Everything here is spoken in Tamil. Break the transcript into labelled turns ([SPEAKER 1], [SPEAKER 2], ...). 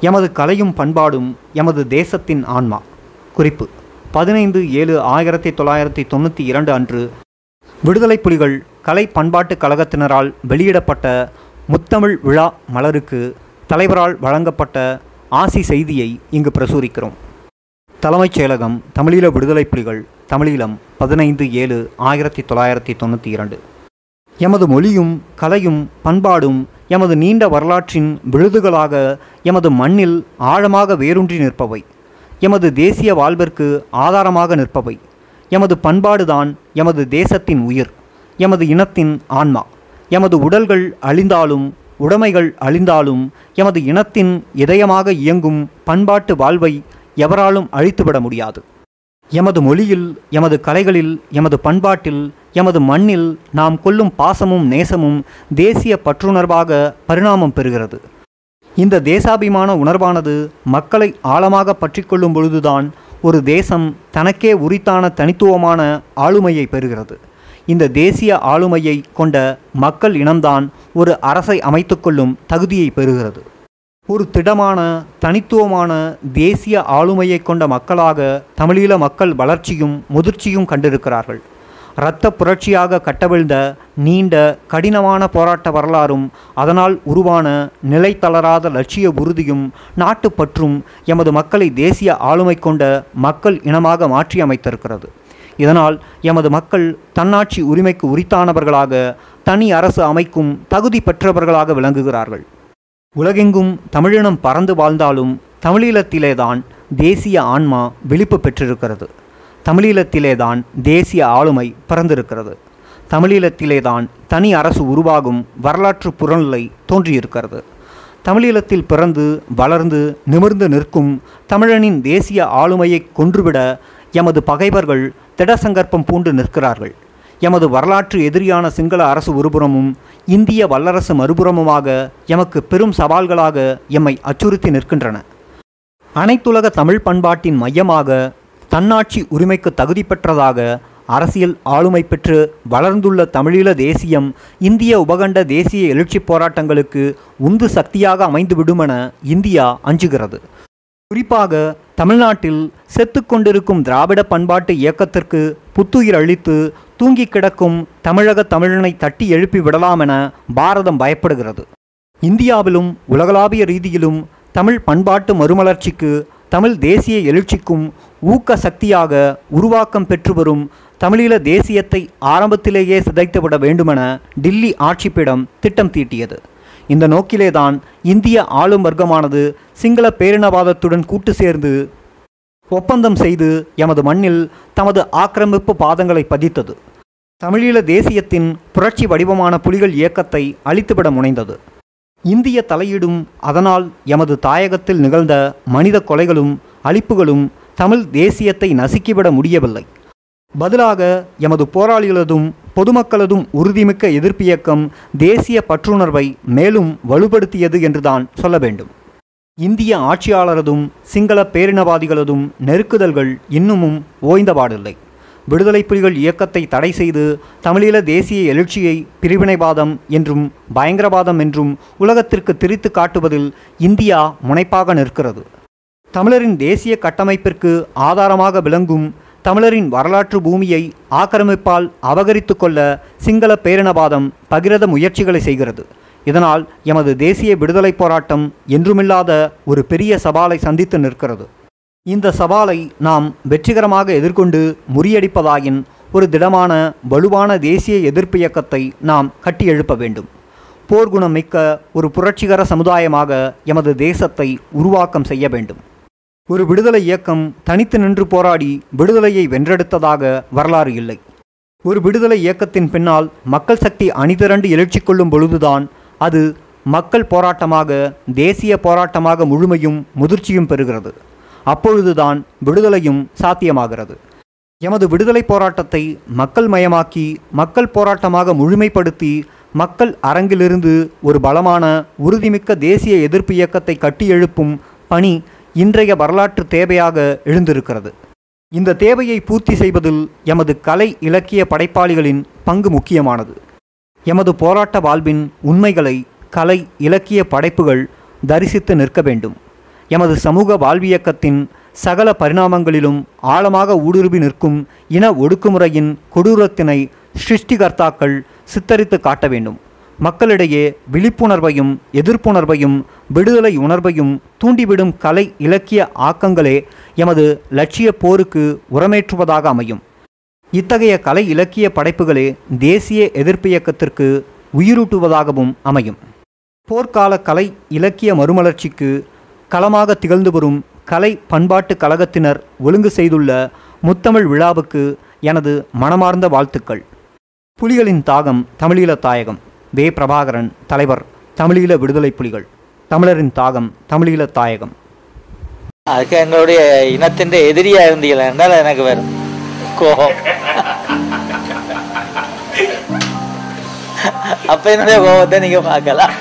[SPEAKER 1] எமது கலையும் பண்பாடும் எமது தேசத்தின் ஆன்மா. குறிப்பு பதினைந்து ஏழு ஆயிரத்தி தொள்ளாயிரத்தி தொண்ணூற்றி இரண்டு அன்று விடுதலை புலிகள் கலை பண்பாட்டுக் கழகத்தினரால் வெளியிடப்பட்ட முத்தமிழ் விழா மலருக்கு தலைவரால் வழங்கப்பட்ட ஆசி செய்தியை இங்கு பிரசுரிக்கிறோம். தலைமைச் செயலகம் தமிழீழ விடுதலை புலிகள் தமிழீழம் பதினைந்து ஏழு ஆயிரத்தி தொள்ளாயிரத்தி தொண்ணூற்றி இரண்டு. எமது மொழியும் கலையும் பண்பாடும் எமது நீண்ட வரலாற்றின் விழுதுகளாக எமது மண்ணில் ஆழமாக வேரூன்றி நிற்பவை. எமது தேசிய வாழ்விற்கு ஆதாரமாக நிற்பவை. எமது பண்பாடுதான் எமது தேசத்தின் உயிர். எமது இனத்தின் ஆன்மா. எமது உடல்கள் அழிந்தாலும் உடைமைகள் அழிந்தாலும் எமது இனத்தின் இதயமாக இயங்கும் பண்பாட்டு வாழ்வை எவராலும் அழித்துவிட முடியாது. எமது மொழியில் எமது கலைகளில் எமது பண்பாட்டில் எமது மண்ணில் நாம் கொள்ளும் பாசமும் நேசமும் தேசிய பற்றுணர்வாக பரிணாமம் பெறுகிறது. இந்த தேசாபிமான உணர்வானது மக்களை ஆழமாக பற்றிக்கொள்ளும் பொழுதுதான் ஒரு தேசம் தனக்கே உரித்தான தனித்துவமான ஆளுமையை பெறுகிறது. இந்த தேசிய ஆளுமையை கொண்ட மக்கள் இனம்தான் ஒரு அரசை அமைத்துக்கொள்ளும் தகுதியை பெறுகிறது. ஒரு திடமான தனித்துவமான தேசிய ஆளுமையை கொண்ட மக்களாக தமிழீழ மக்கள் வளர்ச்சியும் முதிர்ச்சியும் கண்டிருக்கிறார்கள். இரத்த புரட்சியாக கட்டவிழ்ந்த நீண்ட கடினமான போராட்ட வரலாறும் அதனால் உருவான நிலை தளராத லட்சிய உறுதியும் நாட்டுப்பற்றும் எமது மக்களை தேசிய ஆளுமை கொண்ட மக்கள் இனமாக மாற்றி அமைத்திருக்கிறது. இதனால் எமது மக்கள் தன்னாட்சி உரிமைக்கு உரித்தானவர்களாக தனி அரசு அமைக்கும் தகுதி பெற்றவர்களாக விளங்குகிறார்கள். உலகெங்கும் தமிழினம் பறந்து வாழ்ந்தாலும் தமிழீழத்திலேதான் தேசிய ஆன்மா விழிப்பு பெற்றிருக்கிறது. தமிழீழத்திலே தான் தேசிய ஆளுமை பிறந்திருக்கிறது. தமிழீழத்திலே தான் தனி அரசு உருவாகும் வரலாற்று புறநிலை தோன்றியிருக்கிறது. தமிழீழத்தில் பிறந்து வளர்ந்து நிமிர்ந்து நிற்கும் தமிழனின் தேசிய ஆளுமையை கொன்றுவிட எமது பகைவர்கள் திடசங்கற்பம் பூண்டு நிற்கிறார்கள். எமது வரலாற்று எதிரியான சிங்கள அரசு ஒருபுறமும் இந்திய வல்லரசு மறுபுறமுமாக எமக்கு பெரும் சவால்களாக எம்மை அச்சுறுத்தி நிற்கின்றன. அனைத்துலக தமிழ் பண்பாட்டின் மையமாக தன்னாட்சி உரிமைக்கு தகுதி பெற்றதாக அரசியல் ஆளுமை பெற்று வளர்ந்துள்ள தமிழீழ தேசியம் இந்திய உபகண்ட தேசிய எழுச்சி போராட்டங்களுக்கு உந்து சக்தியாக அமைந்துவிடுமென இந்தியா அஞ்சுகிறது. குறிப்பாக தமிழ்நாட்டில் செத்துக்கொண்டிருக்கும் திராவிட பண்பாட்டு இயக்கத்திற்கு புத்துயிர் அளித்து தூங்கி கிடக்கும் தமிழக தமிழனை தட்டி எழுப்பி விடலாமென பாரதம் பயப்படுகிறது. இந்தியாவிலும் உலகளாவிய ரீதியிலும் தமிழ் பண்பாட்டு மறுமலர்ச்சிக்கு தமிழ் தேசிய எழுச்சிக்கும் ஊக்க சக்தியாக உருவாக்கம் பெற்று வரும் தமிழீழ தேசியத்தை ஆரம்பத்திலேயே சிதைத்துவிட வேண்டுமென டில்லி ஆட்சிப்பிடம் திட்டம் தீட்டியது. இந்த நோக்கிலேதான் இந்திய ஆளும் வர்க்கமானது சிங்கள பேரினவாதத்துடன் கூட்டு சேர்ந்து ஒப்பந்தம் செய்து எமது மண்ணில் தமது ஆக்கிரமிப்பு பாதங்களை பதித்தது. தமிழீழ தேசியத்தின் புரட்சி வடிவமான புலிகள் இயக்கத்தை அழித்துவிட முனைந்தது. இந்திய தலையீடும் அதனால் எமது தாயகத்தில் நிகழ்ந்த மனித கொலைகளும் அழிப்புகளும் தமிழ் தேசியத்தை நசுக்கிவிட முடியவில்லை. பதிலாக எமது போராளிகளதும் பொதுமக்களதும் உறுதிமிக்க எதிர்ப்பு இயக்கம் தேசிய பற்றுணர்வை மேலும் வலுப்படுத்தியது என்றுதான் சொல்ல வேண்டும். இந்திய ஆட்சியாளரதும் சிங்கள பேரினவாதிகளதும் நெருக்குதல்கள் இன்னமும் ஓய்ந்தபாடில்லை விடுதலை புலிகள் இயக்கத்தை தடை செய்து தமிழீழ தேசிய எழுச்சியை பிரிவினைவாதம் என்றும் பயங்கரவாதம் என்றும் உலகத்திற்கு திரித்து காட்டுவதில் இந்தியா முனைப்பாக நிற்கிறது. தமிழரின் தேசிய கட்டமைப்பிற்கு ஆதாரமாக விளங்கும் தமிழரின் வரலாற்று பூமியை ஆக்கிரமிப்பால் அபகரித்து கொள்ள சிங்கள பேரினவாதம் பகிரத முயற்சிகளை செய்கிறது. இதனால் எமது தேசிய விடுதலை போராட்டம் என்றுமில்லாத ஒரு பெரிய சவாலை சந்தித்து நிற்கிறது. இந்த சவாலை நாம் வெற்றிகரமாக எதிர்கொண்டு முறியடிப்பதாயின் ஒரு திடமான வலுவான தேசிய எதிர்ப்பு இயக்கத்தை நாம் கட்டி எழுப்ப வேண்டும். போர்க்குணம் மிக்க ஒரு புரட்சிகர சமுதாயமாக எமது தேசத்தை உருவாக்கம் செய்ய வேண்டும். ஒரு விடுதலை இயக்கம் தனித்து நின்று போராடி விடுதலையை வென்றெடுத்ததாக வரலாறு இல்லை. ஒரு விடுதலை இயக்கத்தின் பின்னால் மக்கள் சக்தி அணிதிரண்டு எழுச்சி கொள்ளும் பொழுதுதான் அது மக்கள் போராட்டமாக தேசிய போராட்டமாக முழுமையும் முதிர்ச்சியும் பெறுகிறது. அப்பொழுதுதான் விடுதலையும் சாத்தியமாகிறது. எமது விடுதலை போராட்டத்தை மக்கள் மயமாக்கி மக்கள் போராட்டமாக முழுமைப்படுத்தி மக்கள் அரங்கிலிருந்து ஒரு பலமான உறுதிமிக்க தேசிய எதிர்ப்பு இயக்கத்தை கட்டியெழுப்பும் பணி இன்றைய வரலாற்று தேவையாக எழுந்திருக்கிறது. இந்த தேவையை பூர்த்தி செய்வதில் எமது கலை இலக்கிய படைப்பாளிகளின் பங்கு முக்கியமானது. எமது போராட்ட வாழ்வின் உண்மைகளை கலை இலக்கிய படைப்புகள் தரிசித்து நிற்க வேண்டும். எமது சமூக வாழ்வியக்கத்தின் சகல பரிணாமங்களிலும் ஆழமாக ஊடுருவி நிற்கும் இன ஒடுக்குமுறையின் கொடூரத்தினை சிருஷ்டிகர்த்தாக்கள் சித்தரித்து காட்ட வேண்டும். மக்களிடையே விழிப்புணர்வையும் எதிர்ப்புணர்வையும் விடுதலை உணர்வையும் தூண்டிவிடும் கலை இலக்கிய ஆக்கங்களே எமது லட்சிய போருக்கு உரமேற்றுவதாக அமையும். இத்தகைய கலை இலக்கிய படைப்புகளே தேசிய எதிர்ப்பு இயக்கத்திற்கு உயிரூட்டுவதாகவும் அமையும். போர்க்கால கலை இலக்கிய மறுமலர்ச்சிக்கு களமாக திகழ்ந்து வரும் கலை பண்பாட்டு கழகத்தினர் ஒழுங்கு செய்துள்ள முத்தமிழ் விழாவுக்கு எனது மனமார்ந்த வாழ்த்துக்கள். புலிகளின் தாகம் தமிழீழ தாயகம். வே பிரபாகரன் தலைவர் தமிழீழ விடுதலை புலிகள் தமிழரின் தாகம் தமிழீழ தாயகம்.
[SPEAKER 2] அதுக்கு எங்களுடைய இனத்தின் எதிரியா இருந்தீங்களா என்றால் எனக்கு வரும் கோபம். அப்ப என்னுடைய கோபத்தை நீங்க பார்க்கலாம்.